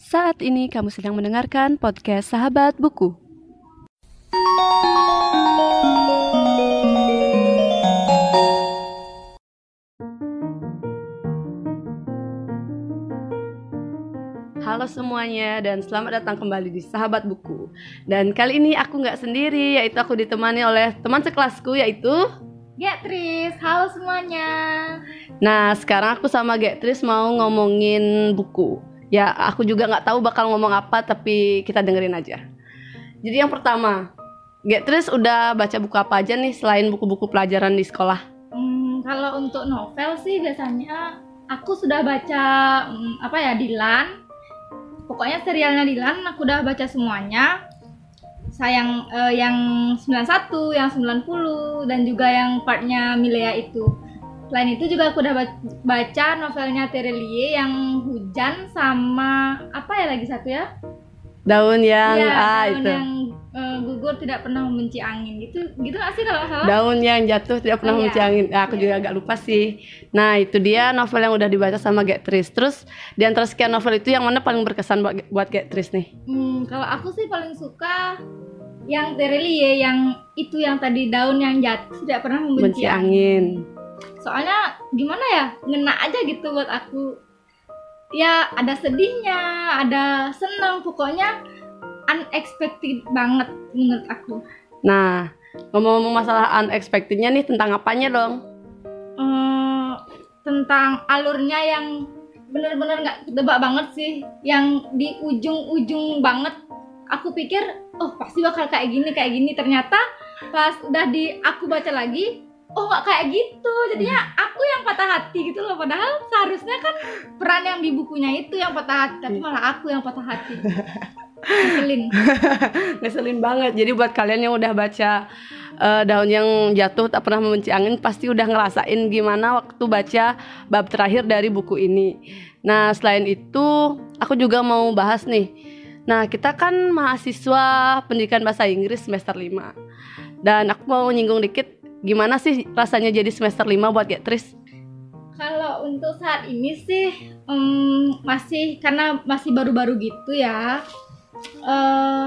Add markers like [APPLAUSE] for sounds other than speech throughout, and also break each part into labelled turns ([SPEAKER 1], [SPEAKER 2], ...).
[SPEAKER 1] Saat ini kamu sedang mendengarkan podcast Sahabat Buku. Halo semuanya dan selamat datang kembali di Sahabat Buku. Dan kali ini aku nggak sendiri, yaitu aku ditemani oleh teman sekelasku yaitu
[SPEAKER 2] Getris, halo semuanya.
[SPEAKER 1] Nah, sekarang aku sama Getris mau ngomongin buku. Ya, aku juga nggak tahu bakal ngomong apa, tapi kita dengerin aja. Jadi yang pertama, Getris udah baca buku apa aja nih selain buku-buku pelajaran di sekolah?
[SPEAKER 2] Hmm, kalau untuk novel sih biasanya aku sudah baca hmm, apa ya Dilan. Pokoknya serialnya Dilan aku udah baca semuanya. Sayang eh, yang 91, yang 90 dan juga yang partnya Milea itu. Selain itu juga aku udah ba- baca novelnya Terelie yang Hujan sama apa ya lagi satu ya?
[SPEAKER 1] Daun yang
[SPEAKER 2] Iya,
[SPEAKER 1] ah
[SPEAKER 2] daun
[SPEAKER 1] itu.
[SPEAKER 2] yang eh, gugur tidak pernah membenci angin gitu. Gitu gak sih kalau salah?
[SPEAKER 1] Daun yang jatuh tidak pernah
[SPEAKER 2] Oh, iya.
[SPEAKER 1] membenci angin. Ah, aku
[SPEAKER 2] Iya.
[SPEAKER 1] juga agak lupa sih. Nah, itu dia novel yang udah dibaca sama Getris. Terus di antara sekian novel itu yang mana paling berkesan buat buat Getris nih?
[SPEAKER 2] Hmm, kalau aku sih paling suka yang Terelie yang itu yang tadi daun yang jatuh tidak pernah membenci
[SPEAKER 1] Benci angin.
[SPEAKER 2] Soalnya gimana ya, ngena aja gitu buat aku. Ya ada sedihnya, ada senang, pokoknya unexpected banget menurut aku.
[SPEAKER 1] Nah, ngomong-ngomong masalah unexpectednya nih tentang apanya dong?
[SPEAKER 2] Eh, tentang alurnya yang bener-bener nggak ketebak banget sih, yang di ujung-ujung banget. Aku pikir, oh pasti bakal kayak gini kayak gini. Ternyata pas udah di aku baca lagi, oh nggak kayak gitu. Jadinya aku yang patah hati gitu loh. Padahal seharusnya kan peran yang di bukunya itu yang patah hati, tapi malah aku yang patah hati. [LAUGHS] Ngeselin.
[SPEAKER 1] Ngeselin banget. Jadi buat kalian yang udah baca eh, daun yang jatuh tak pernah membenci angin pasti udah ngerasain gimana waktu baca bab terakhir dari buku ini. Nah, selain itu aku juga mau bahas nih. Nah, kita kan mahasiswa pendidikan bahasa Inggris semester 5. Dan aku mau nyinggung dikit gimana sih rasanya jadi semester 5 buat Getris?
[SPEAKER 2] Kalau untuk saat ini sih em, masih karena masih baru-baru gitu ya. eh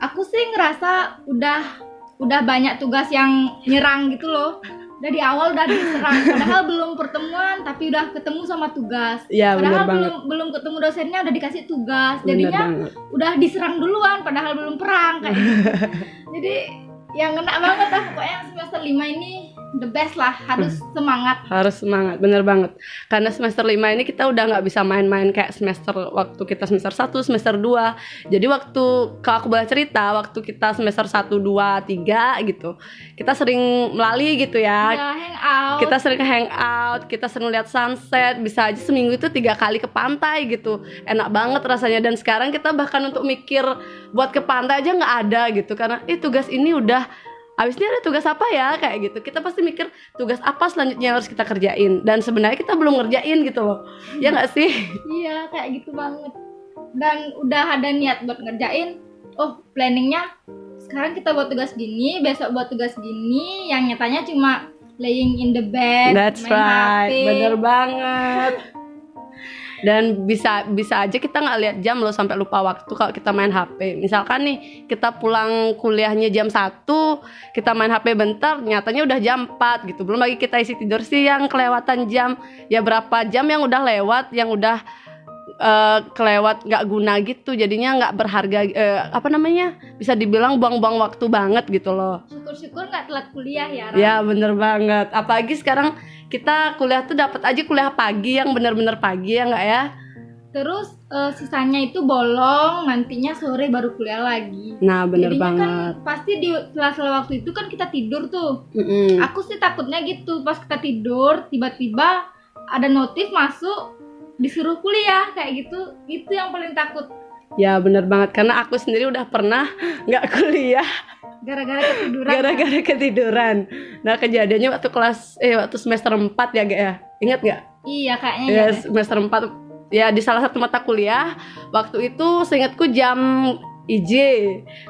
[SPEAKER 2] aku sih ngerasa udah udah banyak tugas yang nyerang gitu loh. Dari awal udah diserang, padahal belum pertemuan tapi udah ketemu sama tugas.
[SPEAKER 1] Ya, bener
[SPEAKER 2] Padahal
[SPEAKER 1] banget.
[SPEAKER 2] belum belum ketemu dosennya udah dikasih tugas. Jadinya udah diserang duluan padahal belum perang kayak gitu. [LAUGHS] Jadi yang kena banget lah pokoknya semester 5 ini the best lah, harus
[SPEAKER 1] Hmm.
[SPEAKER 2] semangat.
[SPEAKER 1] harus semangat bener banget karena semester 5 ini kita udah nggak bisa main-main kayak semester waktu kita semester 1 semester 2 jadi waktu kalau aku boleh cerita waktu kita semester 1 2 3 gitu kita sering melalui gitu ya
[SPEAKER 2] Ya, hangout.
[SPEAKER 1] kita sering hangout kita sering lihat sunset bisa aja seminggu itu tiga kali ke pantai gitu enak banget rasanya dan sekarang kita bahkan untuk mikir buat ke pantai aja nggak ada gitu karena eh tugas ini udah Abis ini ada tugas apa ya? Kayak gitu. Kita pasti mikir tugas apa selanjutnya yang harus kita kerjain. Dan sebenarnya kita belum ngerjain gitu loh. Ya nggak sih?
[SPEAKER 2] Iya kayak gitu banget. Dan udah ada niat buat ngerjain Oh planningnya Sekarang kita buat tugas gini Besok buat tugas gini. Yang nyatanya cuma Laying in the bed
[SPEAKER 1] That's
[SPEAKER 2] main
[SPEAKER 1] right,
[SPEAKER 2] HP.
[SPEAKER 1] bener banget. Dan bisa bisa aja kita nggak lihat jam loh sampai lupa waktu kalau kita main HP. Misalkan nih kita pulang kuliahnya jam 1, kita main HP bentar, nyatanya udah jam 4 gitu. Belum lagi kita isi tidur siang kelewatan jam. Ya berapa jam yang udah lewat, yang udah eh, kelewat nggak guna gitu. Jadinya nggak berharga eh, apa namanya? Bisa dibilang buang-buang waktu banget gitu loh.
[SPEAKER 2] Syukur-syukur nggak telat kuliah ya Ram.
[SPEAKER 1] Ya bener banget. Apalagi sekarang kita kuliah tuh dapat aja kuliah pagi yang bener-bener pagi ya nggak ya?
[SPEAKER 2] Terus eh, sisanya itu bolong Nantinya sore baru kuliah lagi
[SPEAKER 1] Nah bener
[SPEAKER 2] Jadinya
[SPEAKER 1] banget.
[SPEAKER 2] kan pasti di sela-sela waktu itu kan kita tidur tuh
[SPEAKER 1] Mm-mm.
[SPEAKER 2] Aku sih takutnya gitu Pas kita tidur Tiba-tiba ada notif masuk Disuruh kuliah kayak gitu Itu yang paling takut
[SPEAKER 1] Ya bener banget karena aku sendiri udah pernah nggak [LAUGHS] kuliah
[SPEAKER 2] gara-gara ketiduran
[SPEAKER 1] gara-gara ketiduran. Nah kejadiannya waktu kelas eh waktu semester 4 ya gak ya? Ingat nggak?
[SPEAKER 2] iya kayaknya
[SPEAKER 1] Ya semester 4 ya di salah satu mata kuliah waktu itu seingatku jam IJ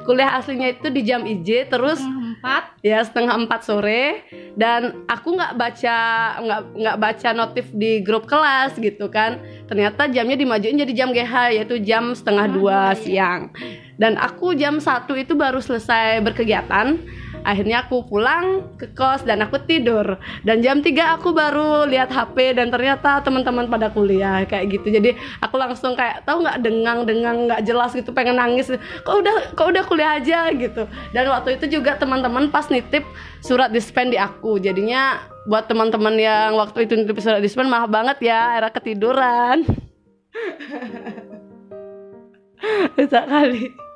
[SPEAKER 1] kuliah aslinya itu di jam IJ terus
[SPEAKER 2] Hmm, empat
[SPEAKER 1] ya setengah empat sore dan aku nggak baca nggak nggak baca notif di grup kelas gitu kan ternyata jamnya dimajuin jadi jam GH yaitu jam setengah
[SPEAKER 2] Ah,
[SPEAKER 1] dua
[SPEAKER 2] iya.
[SPEAKER 1] siang dan aku jam satu itu baru selesai berkegiatan. Akhirnya aku pulang ke kos dan aku tidur. Dan jam 3 aku baru lihat HP dan ternyata teman-teman pada kuliah kayak gitu. Jadi aku langsung kayak tahu nggak dengang-dengang nggak jelas gitu pengen nangis. Kok udah kok udah kuliah aja? gitu. Dan waktu itu juga teman-teman pas nitip surat dispen di aku. Jadinya buat teman-teman yang waktu itu nitip surat dispen maaf banget ya era ketiduran. Bisa kali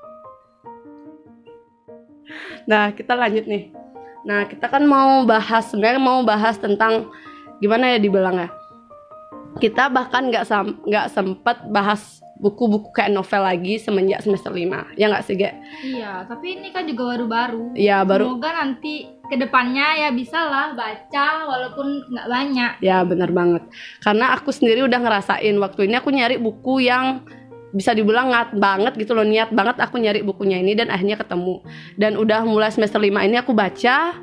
[SPEAKER 1] Nah, kita lanjut nih. Nah, kita kan mau bahas sebenarnya mau bahas tentang gimana ya dibilang ya. Kita bahkan nggak sam- nggak sempet bahas buku-buku kayak novel lagi semenjak semester 5. Ya nggak sih, Ge?
[SPEAKER 2] iya tapi ini kan juga baru-baru
[SPEAKER 1] Ya baru
[SPEAKER 2] semoga nanti ke depannya ya bisa lah baca walaupun nggak banyak
[SPEAKER 1] ya benar banget. Karena aku sendiri udah ngerasain waktu ini aku nyari buku yang bisa dibilang ngat banget gitu loh niat banget aku nyari bukunya ini dan akhirnya ketemu. Dan udah mulai semester 5 ini aku baca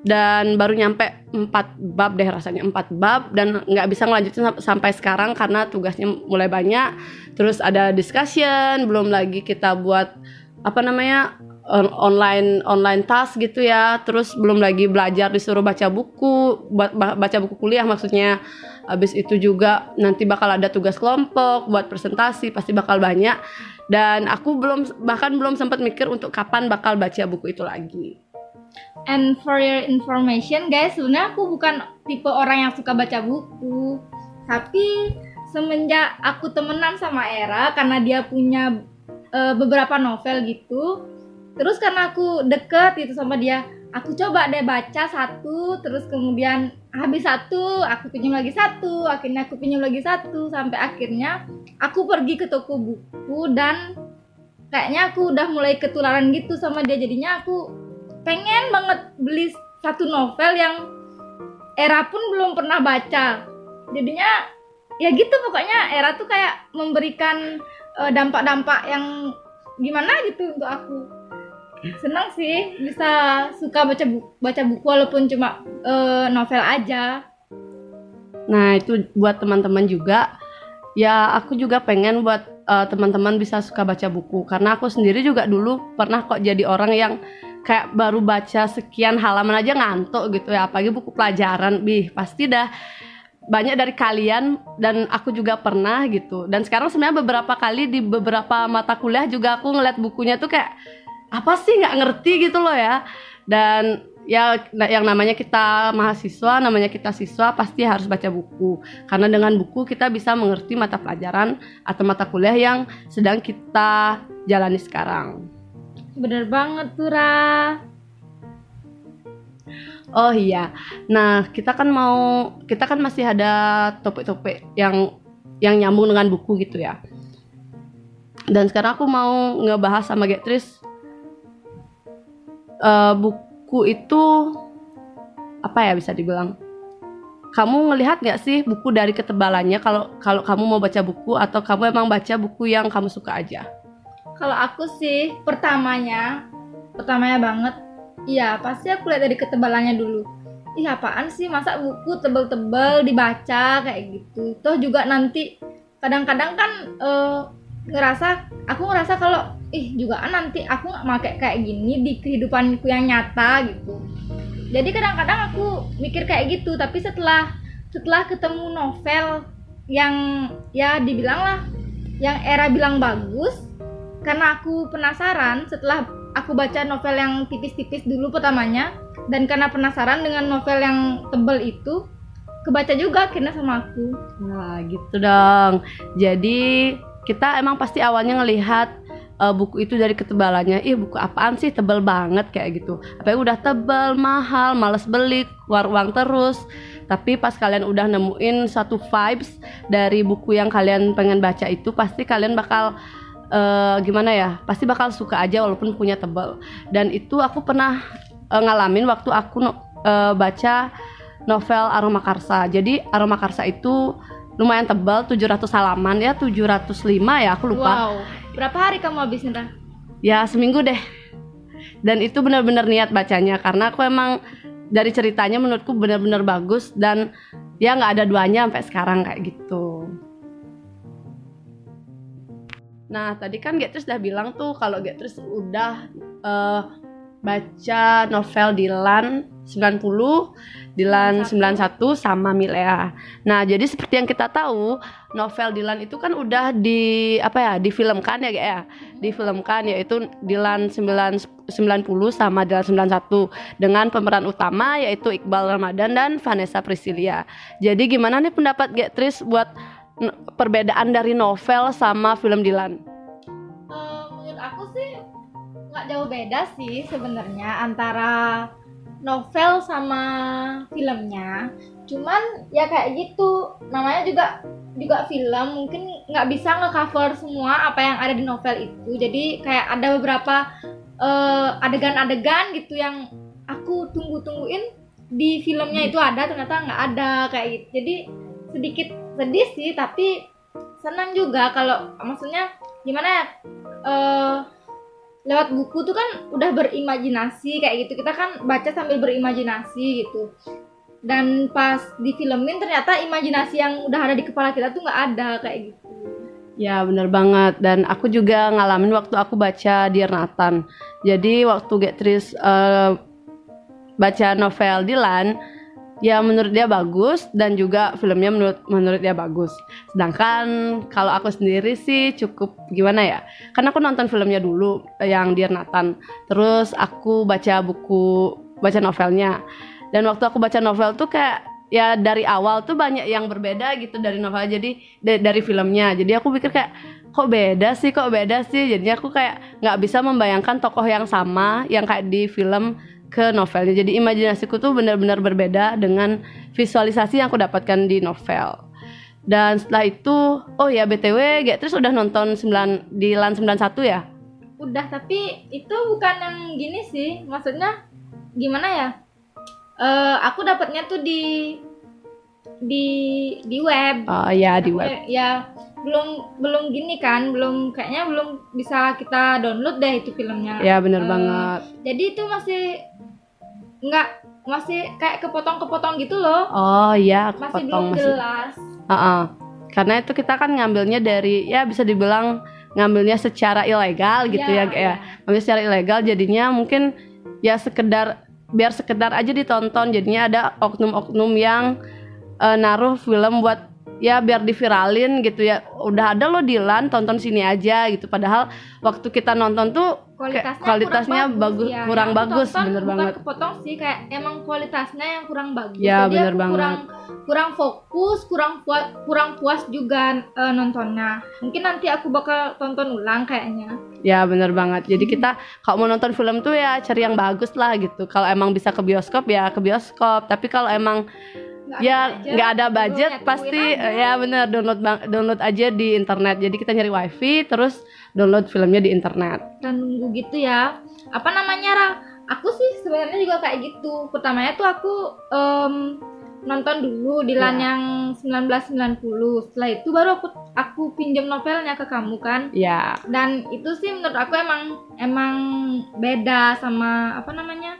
[SPEAKER 1] dan baru nyampe 4 bab deh rasanya 4 bab dan nggak bisa ngelanjutin sam- sampai sekarang karena tugasnya mulai banyak. Terus ada discussion belum lagi kita buat apa namanya on- online online task gitu ya. Terus belum lagi belajar disuruh baca buku baca buku kuliah maksudnya habis itu juga nanti bakal ada tugas kelompok buat presentasi pasti bakal banyak dan aku belum bahkan belum sempat mikir untuk kapan bakal baca buku itu lagi
[SPEAKER 2] And for your information guys, sebenarnya aku bukan tipe orang yang suka baca buku. Tapi semenjak aku temenan sama Era karena dia punya eh, beberapa novel gitu. Terus karena aku deket gitu sama dia, aku coba deh baca satu, terus kemudian habis satu, aku pinjam lagi satu, akhirnya aku pinjam lagi satu, sampai akhirnya aku pergi ke toko buku dan kayaknya aku udah mulai ketularan gitu sama dia jadinya aku pengen banget beli satu novel yang Era pun belum pernah baca. Jadinya ya gitu pokoknya Era tuh kayak memberikan eh, dampak-dampak yang gimana gitu untuk aku. Senang sih bisa suka baca buku, baca buku walaupun cuma eh, novel aja.
[SPEAKER 1] Nah itu buat teman-teman juga. Ya aku juga pengen buat eh, teman-teman bisa suka baca buku. Karena aku sendiri juga dulu pernah kok jadi orang yang kayak baru baca sekian halaman aja ngantuk gitu ya. Apalagi buku pelajaran. Bih pasti dah banyak dari kalian dan aku juga pernah gitu. Dan sekarang sebenarnya beberapa kali di beberapa mata kuliah juga aku ngeliat bukunya tuh kayak apa sih? Nggak ngerti gitu loh ya. Dan ya yang namanya kita mahasiswa namanya kita siswa pasti harus baca buku. Karena dengan buku kita bisa mengerti mata pelajaran atau mata kuliah yang sedang kita jalani sekarang.
[SPEAKER 2] Bener banget tuh Ra.
[SPEAKER 1] oh iya. Nah kita kan mau kita kan masih ada topik-topik yang yang nyambung dengan buku gitu ya. Dan sekarang aku mau ngebahas sama Getris eh, buku itu apa ya bisa dibilang? Kamu ngelihat nggak sih buku dari ketebalannya? Kalau kalau kamu mau baca buku atau kamu emang baca buku yang kamu suka aja?
[SPEAKER 2] Kalau aku sih pertamanya, pertamanya banget, iya pasti aku lihat dari ketebalannya dulu. Ih apaan sih? Masa buku tebel-tebel dibaca kayak gitu. Toh juga nanti kadang-kadang kan eh, ngerasa, aku ngerasa kalau ih juga kan nanti aku nggak pakai kayak gini di kehidupanku yang nyata gitu. Jadi kadang-kadang aku mikir kayak gitu, tapi setelah setelah ketemu novel yang ya dibilang lah yang era bilang bagus karena aku penasaran setelah aku baca novel yang tipis-tipis dulu pertamanya dan karena penasaran dengan novel yang tebel itu kebaca juga akhirnya sama aku
[SPEAKER 1] Nah gitu dong. Jadi kita emang pasti awalnya ngelihat uh, buku itu dari ketebalannya. Ih buku apaan sih tebel banget kayak gitu. Apa udah tebel, mahal, males beli, keluar uang terus. Tapi pas kalian udah nemuin satu vibes dari buku yang kalian pengen baca itu, pasti kalian bakal uh, gimana ya? Pasti bakal suka aja walaupun punya tebel. Dan itu aku pernah uh, ngalamin waktu aku uh, baca novel Aroma Karsa. Jadi Aroma Karsa itu lumayan tebal 700 halaman ya 705 ya aku lupa
[SPEAKER 2] wow berapa hari kamu habisin Ra?
[SPEAKER 1] ya seminggu deh dan itu benar-benar niat bacanya karena aku emang dari ceritanya menurutku benar-benar bagus dan ya nggak ada duanya sampai sekarang kayak gitu. Nah tadi kan Getris udah bilang tuh kalau Getris udah uh, baca novel Dilan 90, Dilan 91 sama Milea. Nah, jadi seperti yang kita tahu, novel Dilan itu kan udah di apa ya, difilmkan ya, ya. Difilmkan yaitu Dilan 9, 90 sama Dilan 91 dengan pemeran utama yaitu Iqbal Ramadan dan Vanessa Priscilia. Jadi gimana nih pendapat Getris buat perbedaan dari novel sama film Dilan?
[SPEAKER 2] Uh, menurut aku sih nggak jauh beda sih sebenarnya antara novel sama filmnya. Cuman ya kayak gitu. Namanya juga juga film mungkin nggak bisa ngecover semua apa yang ada di novel itu. Jadi kayak ada beberapa uh, adegan-adegan gitu yang aku tunggu-tungguin di filmnya itu ada ternyata nggak ada kayak gitu. Jadi sedikit sedih sih tapi senang juga kalau maksudnya gimana ya uh, lewat buku tuh kan udah berimajinasi kayak gitu. Kita kan baca sambil berimajinasi gitu. Dan pas di filmin ternyata imajinasi yang udah ada di kepala kita tuh nggak ada kayak gitu.
[SPEAKER 1] Ya bener banget. Dan aku juga ngalamin waktu aku baca Dear Nathan. Jadi waktu Getris uh, baca novel Dylan ya menurut dia bagus dan juga filmnya menurut menurut dia bagus. Sedangkan kalau aku sendiri sih cukup gimana ya? Karena aku nonton filmnya dulu yang Dear Nathan. Terus aku baca buku baca novelnya. Dan waktu aku baca novel tuh kayak ya dari awal tuh banyak yang berbeda gitu dari novel jadi dari filmnya. Jadi aku pikir kayak kok beda sih kok beda sih jadinya aku kayak nggak bisa membayangkan tokoh yang sama yang kayak di film ke novelnya. Jadi imajinasiku tuh benar-benar berbeda dengan visualisasi yang aku dapatkan di novel. Dan setelah itu, oh ya BTW, terus udah nonton 9 di LAN 91 ya?
[SPEAKER 2] Udah, tapi itu bukan yang gini sih. Maksudnya gimana ya? Uh, aku dapatnya tuh di di di web.
[SPEAKER 1] Oh ya, di web.
[SPEAKER 2] Ya, belum belum gini kan belum kayaknya belum bisa kita download deh itu filmnya
[SPEAKER 1] ya bener uh, banget
[SPEAKER 2] jadi itu masih nggak masih kayak kepotong-kepotong gitu loh
[SPEAKER 1] oh iya
[SPEAKER 2] kepotong masih belum masih. jelas
[SPEAKER 1] uh -uh. karena itu kita kan ngambilnya dari ya bisa dibilang ngambilnya secara ilegal gitu ya, ya, ya. ngambil secara ilegal jadinya mungkin ya sekedar biar sekedar aja ditonton jadinya ada oknum-oknum yang uh, naruh film buat ya biar diviralin gitu ya. Udah ada lo Dilan. Tonton sini aja gitu. Padahal waktu kita nonton tuh
[SPEAKER 2] kualitasnya,
[SPEAKER 1] kualitasnya kurang bagus. ya. kurang bagus
[SPEAKER 2] tonton
[SPEAKER 1] bener
[SPEAKER 2] bukan
[SPEAKER 1] banget.
[SPEAKER 2] kepotong sih kayak emang kualitasnya yang kurang bagus.
[SPEAKER 1] Ya Jadi bener banget.
[SPEAKER 2] kurang kurang fokus kurang puas kurang puas juga uh, nontonnya. Mungkin nanti aku bakal tonton ulang kayaknya.
[SPEAKER 1] Ya bener banget. Jadi kita kalau mau nonton film tuh ya cari yang bagus lah gitu. Kalau emang bisa ke bioskop ya ke bioskop. Tapi kalau emang ya nggak ada budget pasti aja. ya bener download download aja di internet. Jadi kita nyari wifi terus download filmnya di internet.
[SPEAKER 2] Dan nunggu gitu ya. Apa namanya Ra? aku sih sebenarnya juga kayak gitu. Pertamanya tuh aku um, nonton dulu di LAN ya. yang 1990 setelah itu baru aku aku pinjam novelnya ke kamu kan?
[SPEAKER 1] Ya
[SPEAKER 2] dan itu sih menurut aku emang emang beda sama apa namanya?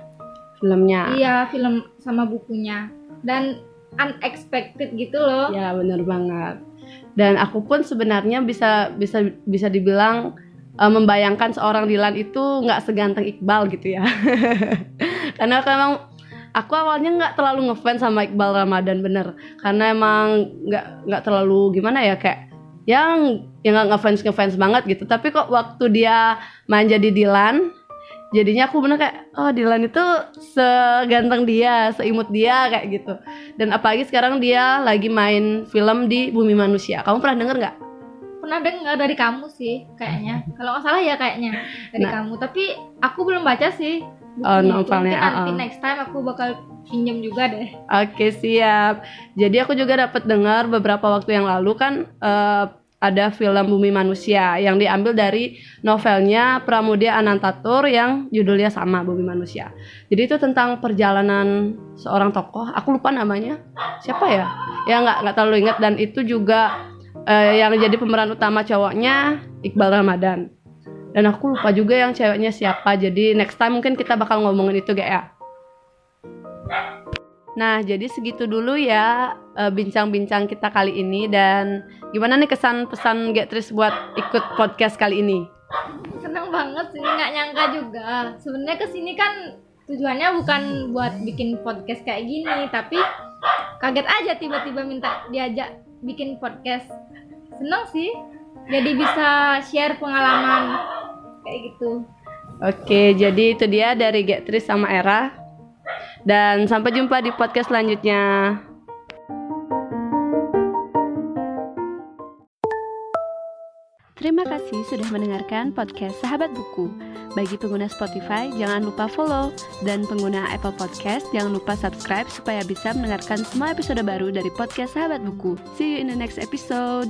[SPEAKER 1] Filmnya.
[SPEAKER 2] Iya film sama bukunya. Dan unexpected gitu loh.
[SPEAKER 1] Ya benar banget. Dan aku pun sebenarnya bisa bisa bisa dibilang uh, membayangkan seorang Dilan itu nggak seganteng Iqbal gitu ya. [LAUGHS] Karena memang aku awalnya nggak terlalu ngefans sama Iqbal Ramadan bener. Karena emang nggak nggak terlalu gimana ya kayak yang yang nggak ngefans ngefans banget gitu. Tapi kok waktu dia main jadi Dilan jadinya aku bener kayak oh Dylan itu seganteng dia seimut dia kayak gitu. Dan apalagi sekarang dia lagi main film di Bumi Manusia. Kamu pernah denger nggak?
[SPEAKER 2] Pernah dengar dari kamu sih kayaknya. Kalau nggak salah ya kayaknya dari nah. kamu. Tapi aku belum baca sih.
[SPEAKER 1] Oh novelnya
[SPEAKER 2] nanti uh -uh. next time aku bakal pinjam juga deh.
[SPEAKER 1] Oke okay, siap. Jadi aku juga dapat dengar beberapa waktu yang lalu kan uh, ada film Bumi Manusia yang diambil dari novelnya Pramudia Anantatur yang judulnya sama Bumi Manusia. Jadi itu tentang perjalanan seorang tokoh, aku lupa namanya. Siapa ya, ya nggak nggak terlalu ingat. Dan itu juga eh, yang jadi pemeran utama cowoknya Iqbal Ramadan. dan aku lupa juga yang ceweknya siapa. Jadi next time mungkin kita bakal ngomongin itu gak ya Nah, jadi segitu dulu ya eh, bincang-bincang kita kali ini dan gimana nih kesan pesan Getris buat ikut podcast kali ini?
[SPEAKER 2] seneng banget sih nggak nyangka juga sebenarnya ke sini kan tujuannya bukan buat bikin podcast kayak gini tapi kaget aja tiba-tiba minta diajak bikin podcast seneng sih jadi bisa share pengalaman kayak gitu
[SPEAKER 1] Oke, jadi itu dia dari Getris sama Era. Dan sampai jumpa di podcast selanjutnya. Terima kasih sudah mendengarkan podcast Sahabat Buku. Bagi pengguna Spotify, jangan lupa follow. Dan pengguna Apple Podcast, jangan lupa subscribe supaya bisa mendengarkan semua episode baru dari podcast Sahabat Buku. See you in the next episode.